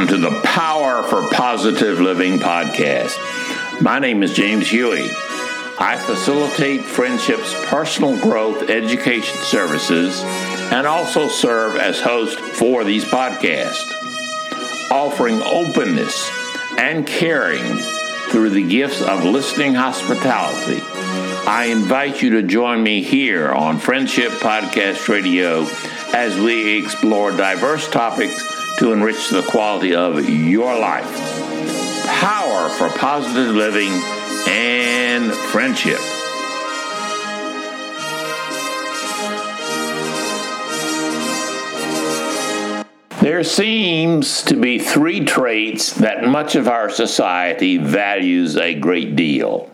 Welcome to the Power for Positive Living podcast. My name is James Huey. I facilitate Friendship's personal growth education services and also serve as host for these podcasts, offering openness and caring through the gifts of listening hospitality. I invite you to join me here on Friendship Podcast Radio as we explore diverse topics to enrich the quality of your life. Power for positive living and friendship. There seems to be three traits that much of our society values a great deal.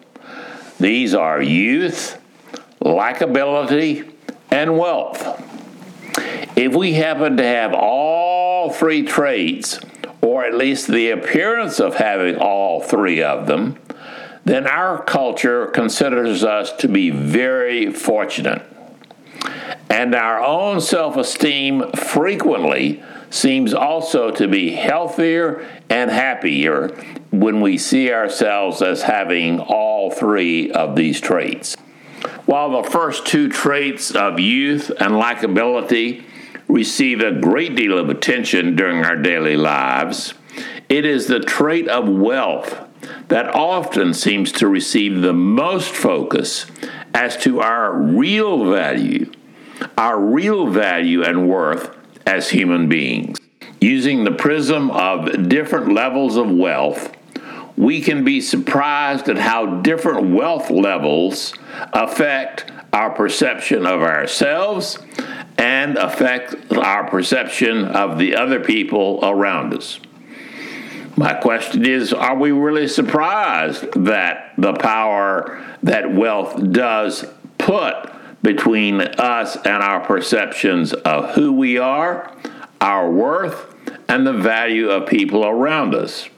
These are youth, likability, and wealth. If we happen to have all three traits, or at least the appearance of having all three of them, then our culture considers us to be very fortunate. And our own self esteem frequently seems also to be healthier and happier when we see ourselves as having all three of these traits. While the first two traits of youth and likability receive a great deal of attention during our daily lives, it is the trait of wealth that often seems to receive the most focus as to our real value, our real value and worth as human beings. Using the prism of different levels of wealth, we can be surprised at how different wealth levels affect our perception of ourselves and affect our perception of the other people around us. My question is Are we really surprised that the power that wealth does put between us and our perceptions of who we are, our worth, and the value of people around us?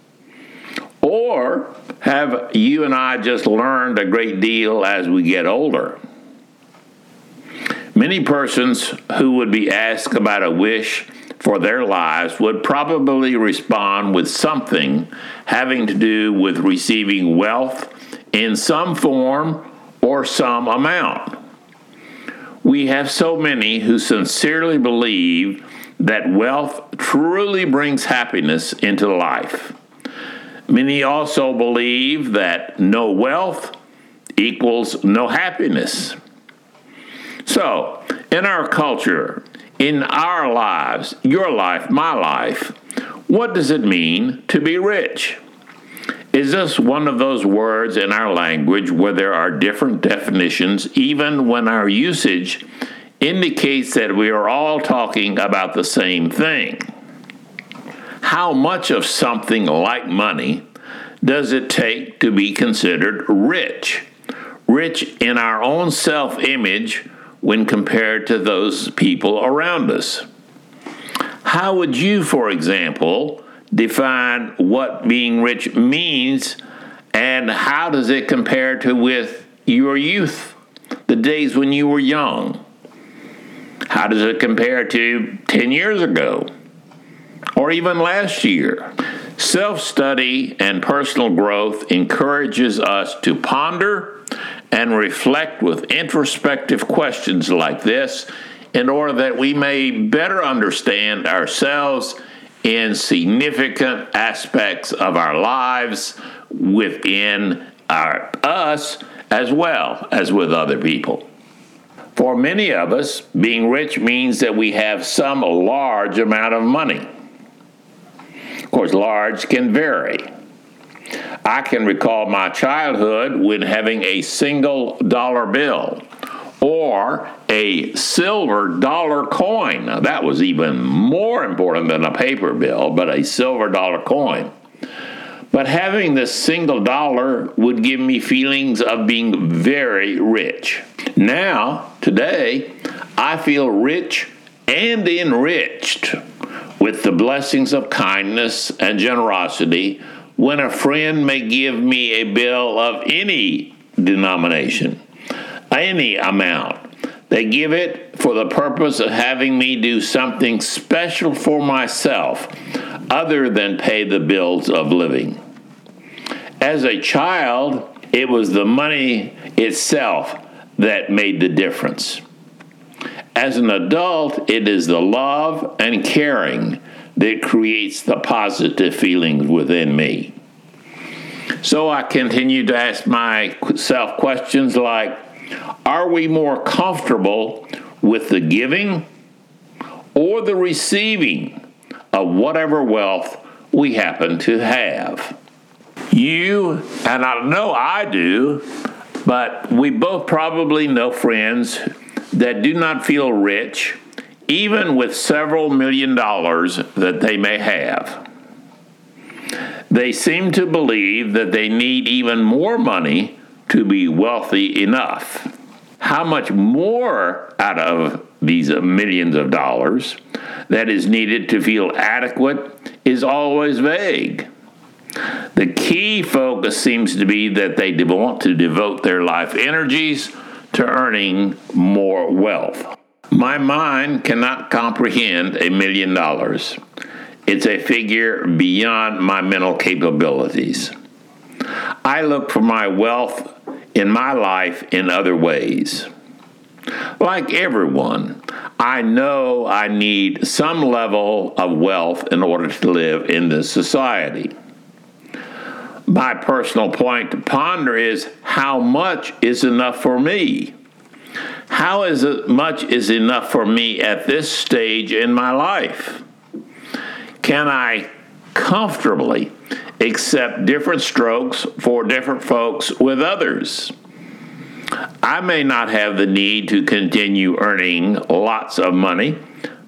Or have you and I just learned a great deal as we get older? Many persons who would be asked about a wish for their lives would probably respond with something having to do with receiving wealth in some form or some amount. We have so many who sincerely believe that wealth truly brings happiness into life. Many also believe that no wealth equals no happiness. So, in our culture, in our lives, your life, my life, what does it mean to be rich? Is this one of those words in our language where there are different definitions, even when our usage indicates that we are all talking about the same thing? How much of something like money does it take to be considered rich? Rich in our own self image when compared to those people around us. How would you, for example, define what being rich means and how does it compare to with your youth, the days when you were young? How does it compare to 10 years ago or even last year? Self study and personal growth encourages us to ponder and reflect with introspective questions like this in order that we may better understand ourselves in significant aspects of our lives within our, us as well as with other people. For many of us, being rich means that we have some large amount of money. Of course, large can vary. I can recall my childhood when having a single dollar bill or a silver dollar coin. Now, that was even more important than a paper bill, but a silver dollar coin. But having this single dollar would give me feelings of being very rich. Now, today, I feel rich and enriched with the blessings of kindness and generosity when a friend may give me a bill of any denomination, any amount, They give it for the purpose of having me do something special for myself other than pay the bills of living. As a child, it was the money itself that made the difference. As an adult, it is the love and caring that creates the positive feelings within me. So I continue to ask myself questions like Are we more comfortable with the giving or the receiving of whatever wealth we happen to have? You, and I know I do, but we both probably know friends that do not feel rich, even with several million dollars that they may have. They seem to believe that they need even more money to be wealthy enough. How much more out of these millions of dollars that is needed to feel adequate is always vague. The key focus seems to be that they want to devote their life energies to earning more wealth. My mind cannot comprehend a million dollars. It's a figure beyond my mental capabilities. I look for my wealth in my life in other ways. Like everyone, I know I need some level of wealth in order to live in this society. My personal point to ponder is how much is enough for me? How is it much is enough for me at this stage in my life? can I comfortably accept different strokes for different folks with others? I may not have the need to continue earning lots of money,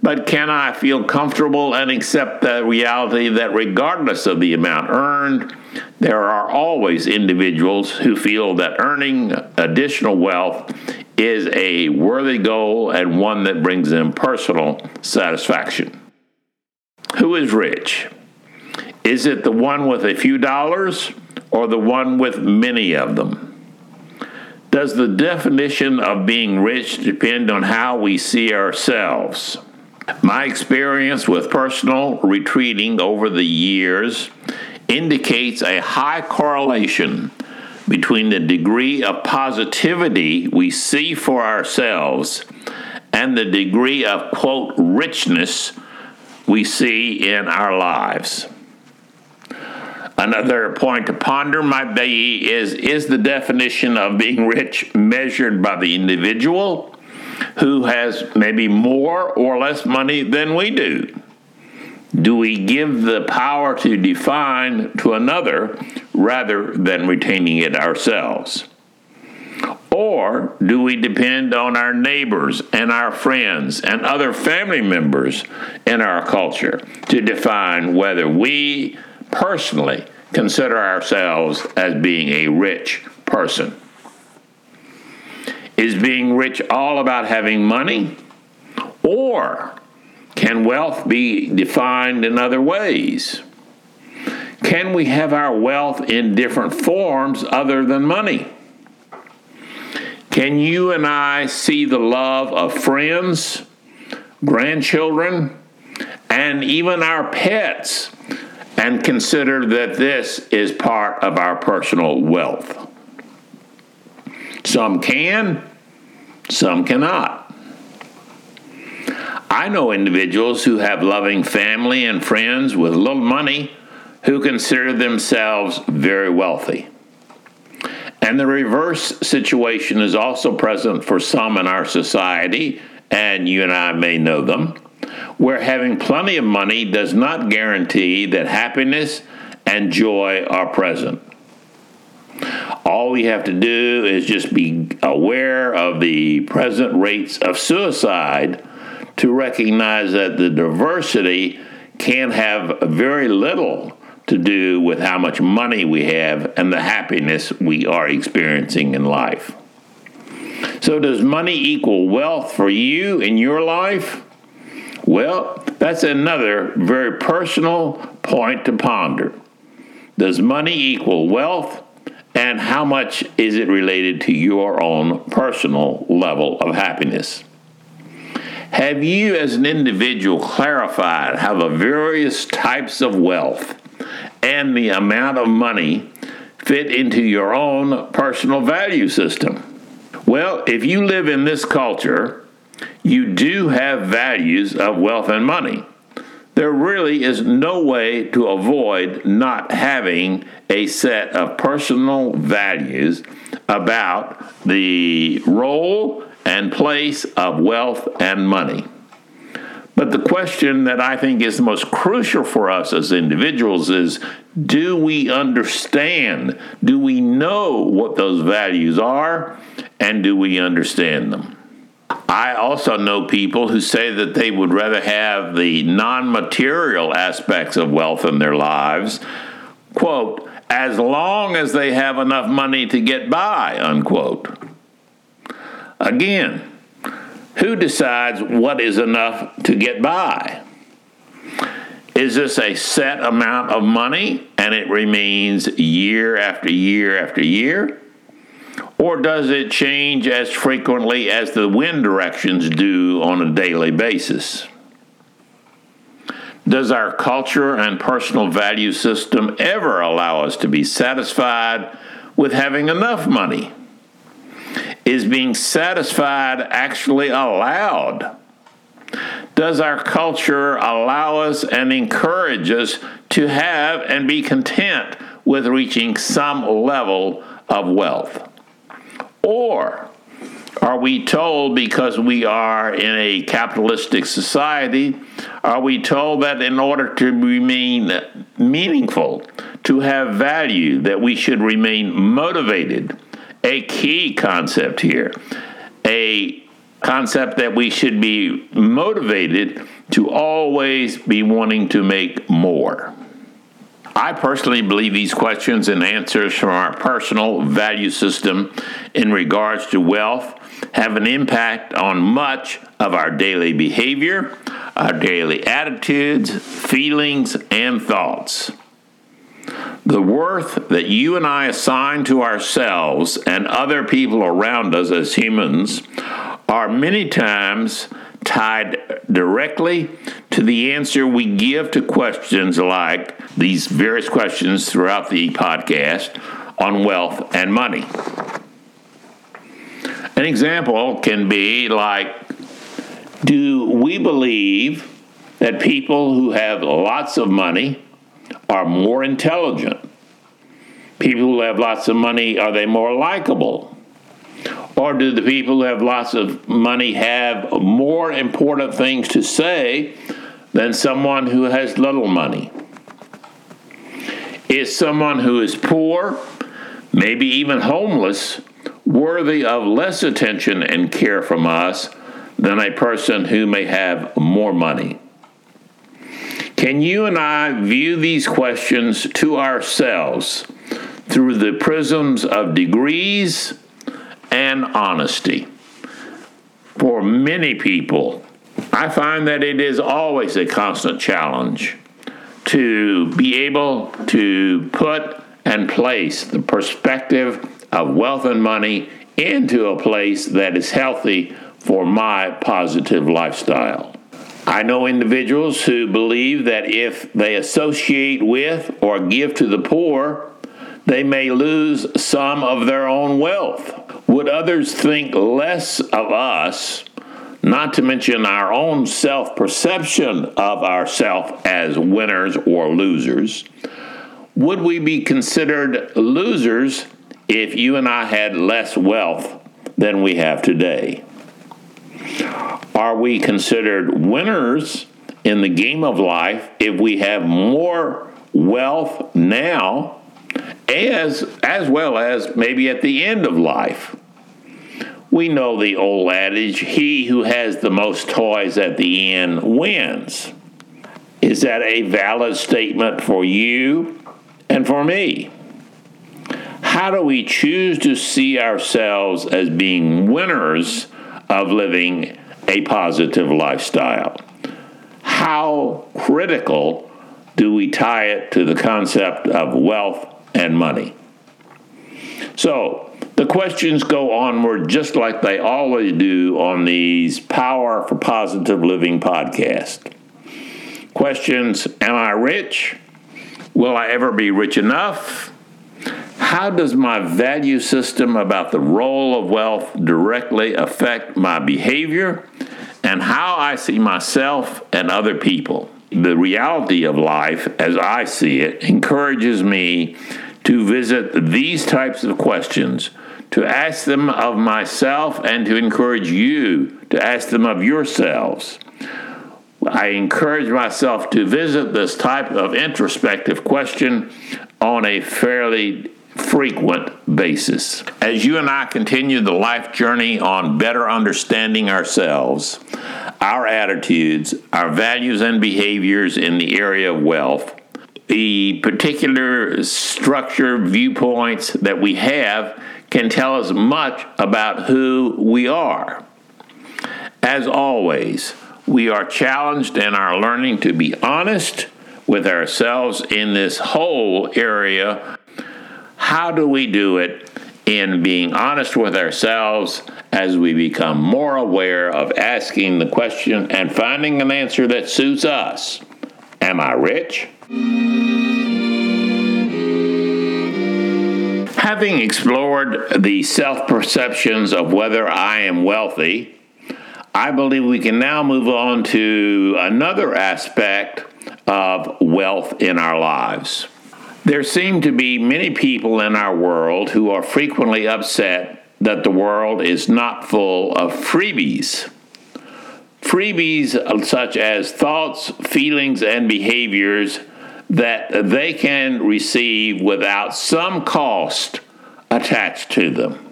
but can I feel comfortable and accept the reality that regardless of the amount earned, there are always individuals who feel that earning additional wealth is a worthy goal and one that brings them personal satisfaction. Who is rich? Is it the one with a few dollars or the one with many of them? Does the definition of being rich depend on how we see ourselves? My experience with personal retreating over the years indicates a high correlation between the degree of positivity we see for ourselves and the degree of, quote, richness we see in our lives. Another point to ponder might be is is the definition of being rich measured by the individual who has maybe more or less money than we do? Do we give the power to define to another rather than retaining it ourselves? Or do we depend on our neighbors and our friends and other family members in our culture to define whether we personally consider ourselves as being a rich person? Is being rich all about having money? Or can wealth be defined in other ways? Can we have our wealth in different forms other than money? Can you and I see the love of friends, grandchildren, and even our pets and consider that this is part of our personal wealth? Some can, some cannot. I know individuals who have loving family and friends with little money who consider themselves very wealthy. And the reverse situation is also present for some in our society, and you and I may know them, where having plenty of money does not guarantee that happiness and joy are present. All we have to do is just be aware of the present rates of suicide to recognize that the diversity can have very little to do with how much money we have and the happiness we are experiencing in life. So, does money equal wealth for you in your life? Well, that's another very personal point to ponder. Does money equal wealth? And how much is it related to your own personal level of happiness? Have you, as an individual, clarified how the various types of wealth and the amount of money fit into your own personal value system? Well, if you live in this culture, you do have values of wealth and money. There really is no way to avoid not having a set of personal values about the role and place of wealth and money. But the question that I think is the most crucial for us as individuals is do we understand? Do we know what those values are? And do we understand them? I also know people who say that they would rather have the non material aspects of wealth in their lives, quote, as long as they have enough money to get by, unquote. Again, who decides what is enough to get by? Is this a set amount of money and it remains year after year after year? Or does it change as frequently as the wind directions do on a daily basis? Does our culture and personal value system ever allow us to be satisfied with having enough money? Is being satisfied actually allowed? Does our culture allow us and encourage us to have and be content with reaching some level of wealth? Or are we told because we are in a capitalistic society, are we told that in order to remain meaningful, to have value, that we should remain motivated? A key concept here. A concept that we should be motivated to always be wanting to make more. I personally believe these questions and answers from our personal value system in regards to wealth have an impact on much of our daily behavior, our daily attitudes, feelings, and thoughts. The worth that you and I assign to ourselves and other people around us as humans are many times tied directly to the answer we give to questions like these various questions throughout the podcast on wealth and money. An example can be like Do we believe that people who have lots of money are more intelligent? People who have lots of money, are they more likable? Or do the people who have lots of money have more important things to say than someone who has little money? Is someone who is poor, maybe even homeless, worthy of less attention and care from us than a person who may have more money? Can you and I view these questions to ourselves through the prisms of degrees and honesty. For many people, I find that it is always a constant challenge to be able to put and place the perspective of wealth and money into a place that is healthy for my positive lifestyle. I know individuals who believe that if they associate with or give to the poor, they may lose some of their own wealth. Would others think less of us, not to mention our own self perception of ourselves as winners or losers? Would we be considered losers if you and I had less wealth than we have today? Are we considered winners in the game of life if we have more wealth now as as well as maybe at the end of life. We know the old adage, he who has the most toys at the end wins. Is that a valid statement for you and for me? How do we choose to see ourselves as being winners of living a positive lifestyle? How critical do we tie it to the concept of wealth and money. So, the questions go onward just like they always do on these Power for Positive Living podcast. Questions Am I rich? Will I ever be rich enough? How does my value system about the role of wealth directly affect my behavior and how I see myself and other people? The reality of life, as I see it, encourages me to visit these types of questions, to ask them of myself, and to encourage you to ask them of yourselves. I encourage myself to visit this type of introspective question on a fairly frequent basis. As you and I continue the life journey on better understanding ourselves, our attitudes, our values, and behaviors in the area of wealth, the particular structure, viewpoints that we have can tell us much about who we are. As always, we are challenged in our learning to be honest with ourselves in this whole area. How do we do it in being honest with ourselves as we become more aware of asking the question and finding an answer that suits us? Am I rich? Having explored the self perceptions of whether I am wealthy, I believe we can now move on to another aspect of wealth in our lives. There seem to be many people in our world who are frequently upset that the world is not full of freebies. Freebies such as thoughts, feelings, and behaviors that they can receive without some cost attached to them.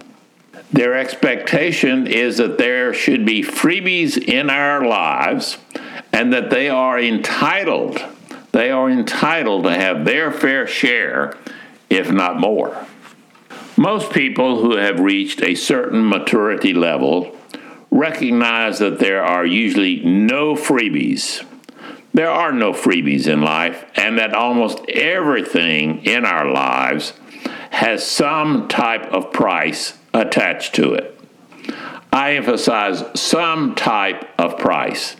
Their expectation is that there should be freebies in our lives and that they are entitled. They are entitled to have their fair share, if not more. Most people who have reached a certain maturity level recognize that there are usually no freebies there are no freebies in life, and that almost everything in our lives has some type of price attached to it. I emphasize some type of price.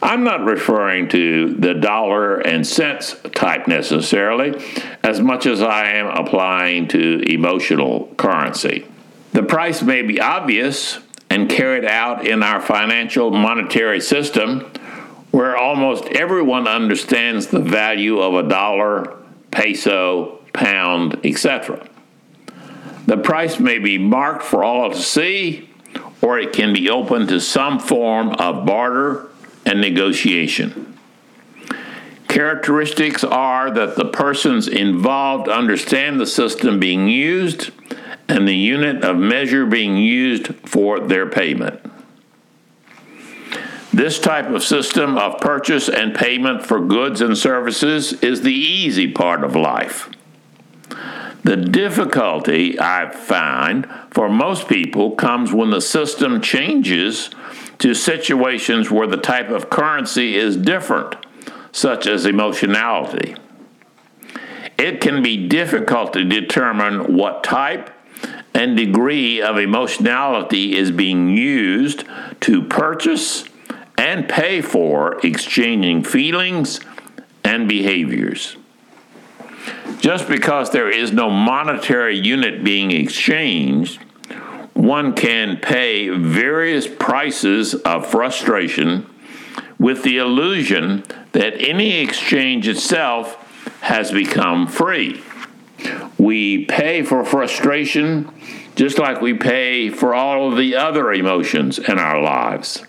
I'm not referring to the dollar and cents type necessarily, as much as I am applying to emotional currency. The price may be obvious and carried out in our financial monetary system where almost everyone understands the value of a dollar, peso, pound, etc. The price may be marked for all to see, or it can be open to some form of barter and negotiation. Characteristics are that the persons involved understand the system being used and the unit of measure being used for their payment. This type of system of purchase and payment for goods and services is the easy part of life. The difficulty I find for most people comes when the system changes to situations where the type of currency is different, such as emotionality. It can be difficult to determine what type and degree of emotionality is being used to purchase and pay for exchanging feelings and behaviors. Just because there is no monetary unit being exchanged, one can pay various prices of frustration with the illusion that any exchange itself has become free. We pay for frustration just like we pay for all of the other emotions in our lives.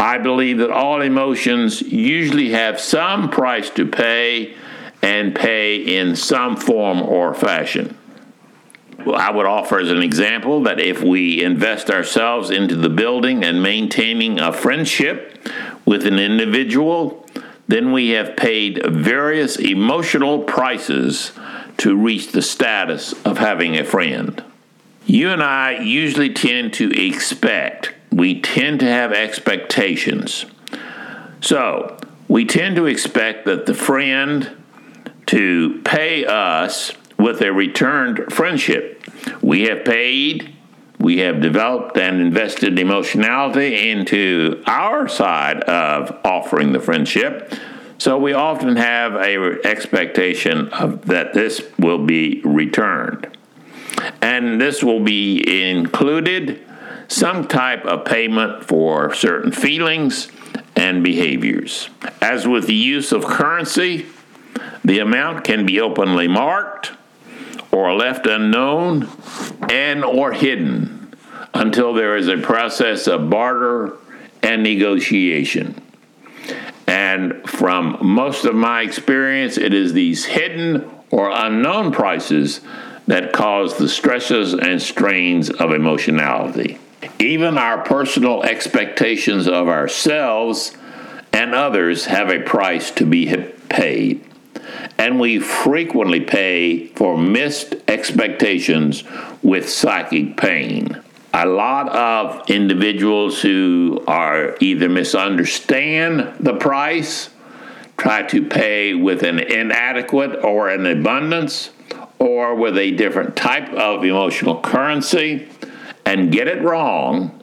I believe that all emotions usually have some price to pay and pay in some form or fashion. Well, I would offer as an example that if we invest ourselves into the building and maintaining a friendship with an individual, then we have paid various emotional prices to reach the status of having a friend. You and I usually tend to expect we tend to have expectations. So, we tend to expect that the friend to pay us with a returned friendship. We have paid, we have developed and invested emotionality into our side of offering the friendship. So we often have a expectation of that this will be returned. And this will be included some type of payment for certain feelings and behaviors. As with the use of currency, the amount can be openly marked or left unknown and or hidden until there is a process of barter and negotiation. And from most of my experience, it is these hidden or unknown prices that cause the stresses and strains of emotionality. Even our personal expectations of ourselves and others have a price to be paid. And we frequently pay for missed expectations with psychic pain. A lot of individuals who are either misunderstand the price, try to pay with an inadequate or an abundance, or with a different type of emotional currency and get it wrong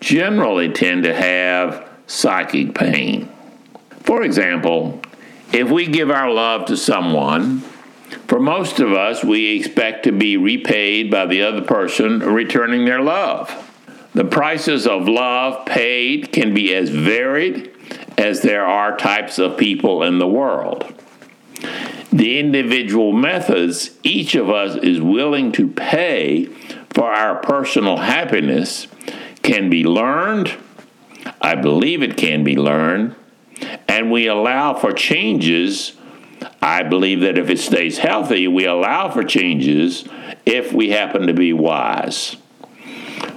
generally tend to have psychic pain. For example, if we give our love to someone, for most of us, we expect to be repaid by the other person returning their love. The prices of love paid can be as varied as there are types of people in the world. The individual methods each of us is willing to pay for our personal happiness can be learned. I believe it can be learned. And we allow for changes. I believe that if it stays healthy, we allow for changes if we happen to be wise.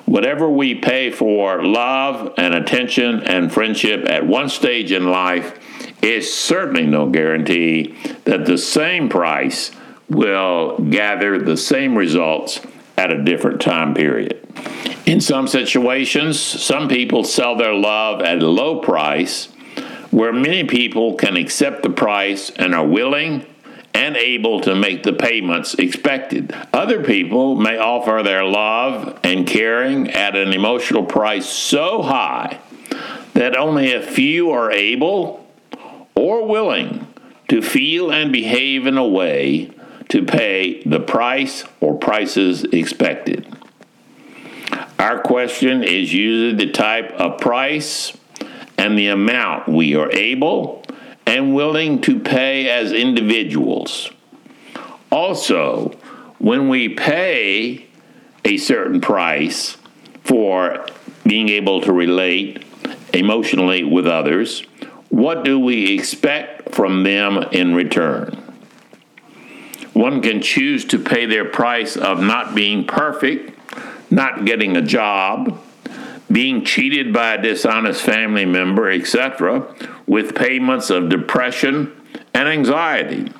Whatever we pay for love and attention and friendship at one stage in life is certainly no guarantee that the same price will gather the same results at a different time period. In some situations, some people sell their love at a low price, where many people can accept the price and are willing and able to make the payments expected. Other people may offer their love and caring at an emotional price so high that only a few are able or willing to feel and behave in a way to pay the price or prices expected. Our question is usually the type of price and the amount we are able and willing to pay as individuals. Also, when we pay a certain price for being able to relate emotionally with others, what do we expect from them in return? One can choose to pay their price of not being perfect, not getting a job, being cheated by a dishonest family member, etc., with payments of depression and anxiety.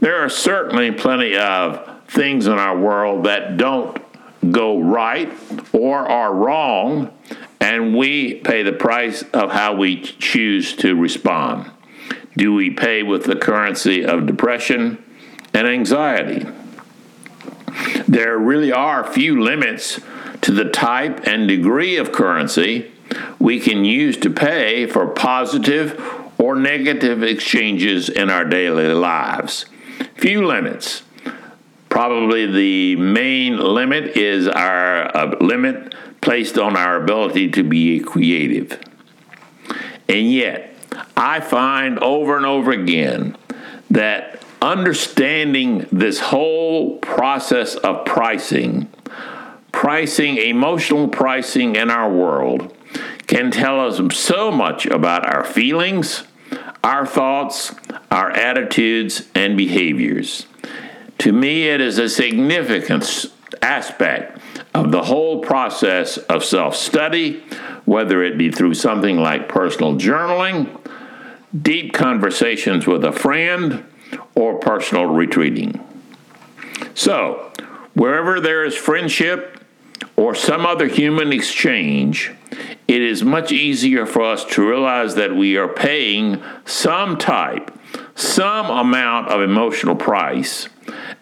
There are certainly plenty of things in our world that don't go right or are wrong, and we pay the price of how we choose to respond. Do we pay with the currency of depression? and anxiety. There really are few limits to the type and degree of currency we can use to pay for positive or negative exchanges in our daily lives. Few limits. Probably the main limit is our uh, limit placed on our ability to be creative. And yet, I find over and over again that understanding this whole process of pricing, pricing, emotional pricing in our world, can tell us so much about our feelings, our thoughts, our attitudes, and behaviors. To me, it is a significant aspect of the whole process of self study, whether it be through something like personal journaling, deep conversations with a friend, or personal retreating. So, wherever there is friendship or some other human exchange, it is much easier for us to realize that we are paying some type, some amount of emotional price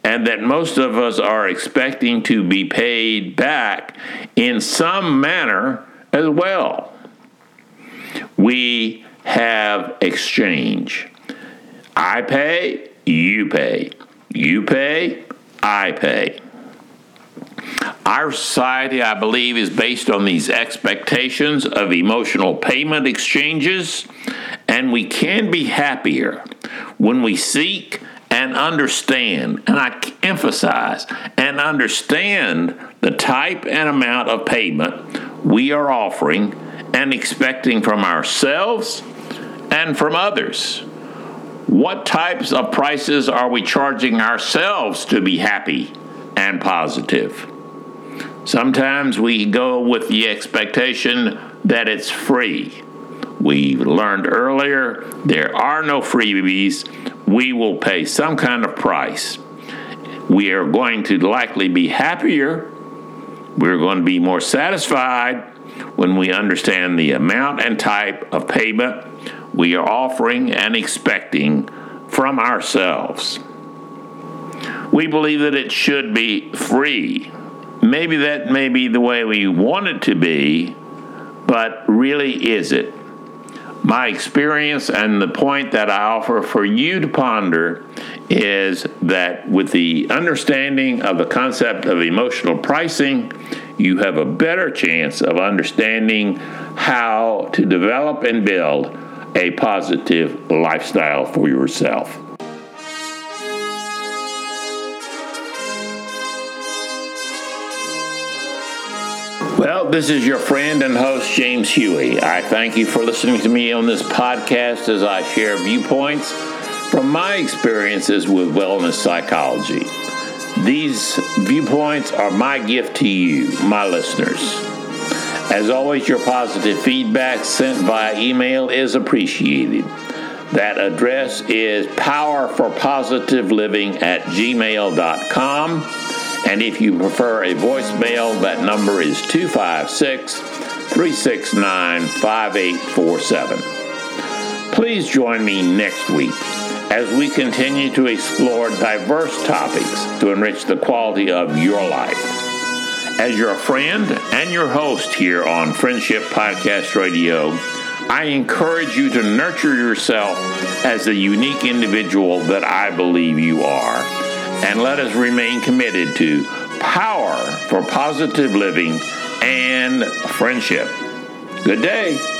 and that most of us are expecting to be paid back in some manner as well. We have exchange. I pay, you pay. You pay, I pay. Our society, I believe, is based on these expectations of emotional payment exchanges, and we can be happier when we seek and understand, and I emphasize, and understand the type and amount of payment we are offering and expecting from ourselves and from others. What types of prices are we charging ourselves to be happy and positive? Sometimes we go with the expectation that it's free. We learned earlier there are no freebies. We will pay some kind of price. We are going to likely be happier. We're going to be more satisfied when we understand the amount and type of payment we are offering and expecting from ourselves. We believe that it should be free maybe that may be the way we want it to be, but really is it? My experience and the point that I offer for you to ponder is that with the understanding of the concept of emotional pricing, you have a better chance of understanding how to develop and build a positive lifestyle for yourself. This is your friend and host, James Huey. I thank you for listening to me on this podcast as I share viewpoints from my experiences with wellness psychology. These viewpoints are my gift to you, my listeners. As always, your positive feedback sent via email is appreciated. That address is powerforpositiveliving at gmail.com. And if you prefer a voicemail, that number is 256 369 5847. Please join me next week as we continue to explore diverse topics to enrich the quality of your life. As your friend and your host here on Friendship Podcast Radio, I encourage you to nurture yourself as the unique individual that I believe you are and let us remain committed to power for positive living and friendship. Good day.